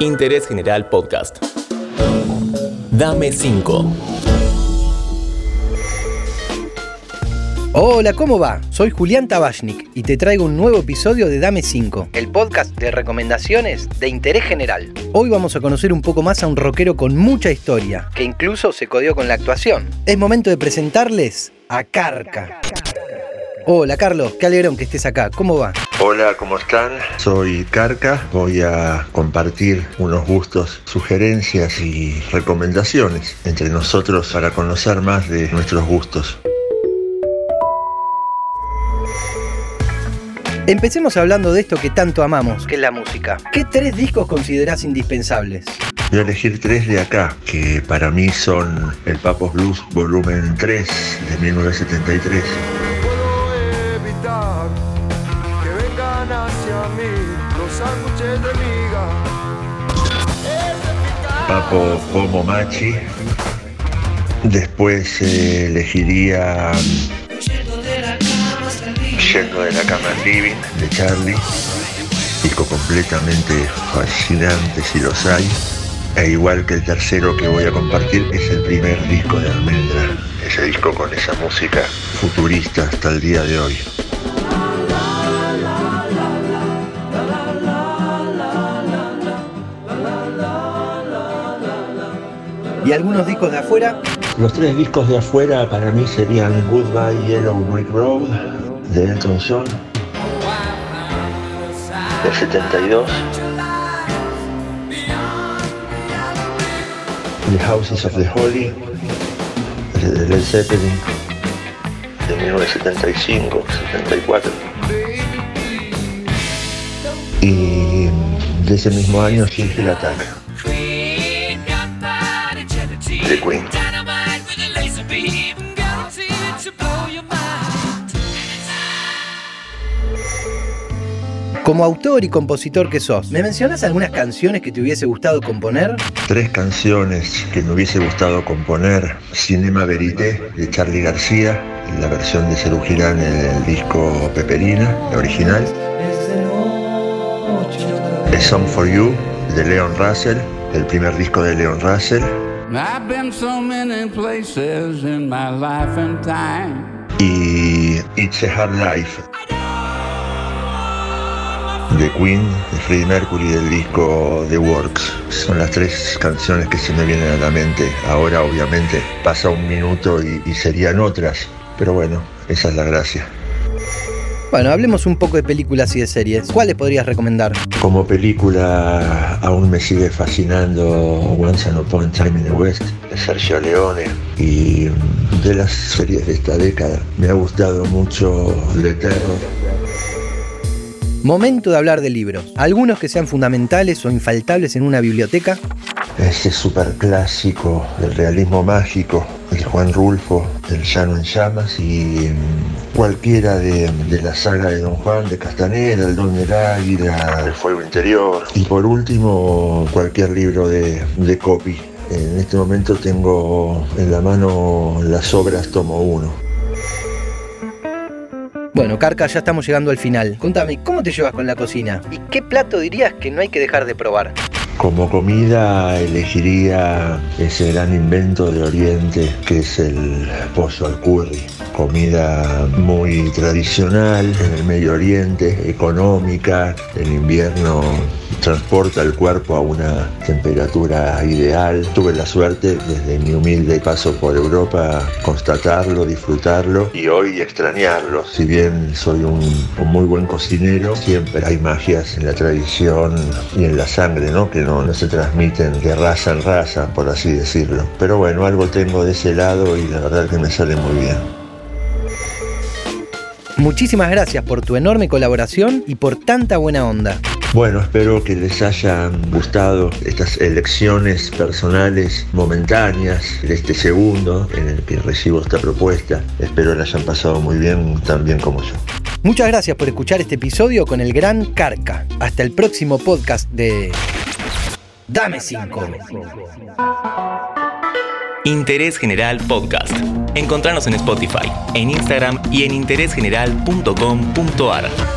Interés General Podcast. Dame 5. Hola, ¿cómo va? Soy Julián Tabachnik y te traigo un nuevo episodio de Dame 5, el podcast de recomendaciones de interés general. Hoy vamos a conocer un poco más a un rockero con mucha historia, que incluso se codió con la actuación. Es momento de presentarles a Carca. Hola Carlos, qué alegrón que estés acá. ¿Cómo va? Hola, ¿cómo están? Soy Carca. Voy a compartir unos gustos, sugerencias y recomendaciones entre nosotros para conocer más de nuestros gustos. Empecemos hablando de esto que tanto amamos, que es la música. ¿Qué tres discos considerás indispensables? Voy a elegir tres de acá, que para mí son el Papos Blues volumen 3 de 1973. Vengan hacia mí los sándwiches de miga. Papo Como Machi. Después eh, elegiría Yendo de la cama al living de Charlie. Disco completamente fascinante si los hay. E igual que el tercero que voy a compartir es el primer disco de Almendra. Ese disco con esa música futurista hasta el día de hoy. ¿Y algunos discos de afuera? Los tres discos de afuera para mí serían Goodbye Yellow Brick Road de Elton John, del 72, The Houses of the Holy de Led Zeppelin de 1975, 74 y de ese mismo año Single Attack de Queen. Como autor y compositor que sos, ¿me mencionas algunas canciones que te hubiese gustado componer? Tres canciones que me hubiese gustado componer. Cinema Verité de Charlie García, la versión de Cerú Girán en el disco Peperina, la original. A Song for You de Leon Russell, el primer disco de Leon Russell. Y It's a Hard Life de Queen, de Freddie Mercury del disco The Works. Son las tres canciones que se me vienen a la mente. Ahora obviamente pasa un minuto y serían otras, pero bueno, esa es la gracia. Bueno, hablemos un poco de películas y de series. ¿Cuáles podrías recomendar? Como película aún me sigue fascinando Once Upon a Time in the West de Sergio Leone y de las series de esta década me ha gustado mucho The Terror Momento de hablar de libros. Algunos que sean fundamentales o infaltables en una biblioteca. Ese super clásico del realismo mágico, el Juan Rulfo, El Llano en Llamas y mm, cualquiera de, de, la saga de Don Juan, de Castaneda, El Don del Águila, El Fuego Interior y por último cualquier libro de, de copy. En este momento tengo en la mano las obras tomo 1. Bueno, Carca, ya estamos llegando al final. Contame, ¿cómo te llevas con la cocina? ¿Y qué plato dirías que no hay que dejar de probar? Como comida elegiría ese gran invento de Oriente que es el pollo al curry. Comida muy tradicional en el Medio Oriente, económica, en invierno transporta el cuerpo a una temperatura ideal. Tuve la suerte desde mi humilde paso por Europa constatarlo, disfrutarlo y hoy extrañarlo. Si bien soy un, muy buen cocinero, siempre hay magias en la tradición y en la sangre, ¿no? Que no, no se transmiten de raza en raza, por así decirlo. Pero bueno, algo tengo de ese lado y la verdad que me sale muy bien. Muchísimas gracias por tu enorme colaboración y por tanta buena onda. Bueno, espero que les hayan gustado estas elecciones personales momentáneas de este segundo en el que recibo esta propuesta. Espero la hayan pasado muy bien, tan bien como yo. Muchas gracias por escuchar este episodio con el gran Carca. Hasta el próximo podcast de Dame 5. Interés General Podcast. Encontrarnos en Spotify, en Instagram y en interésgeneral.com.ar.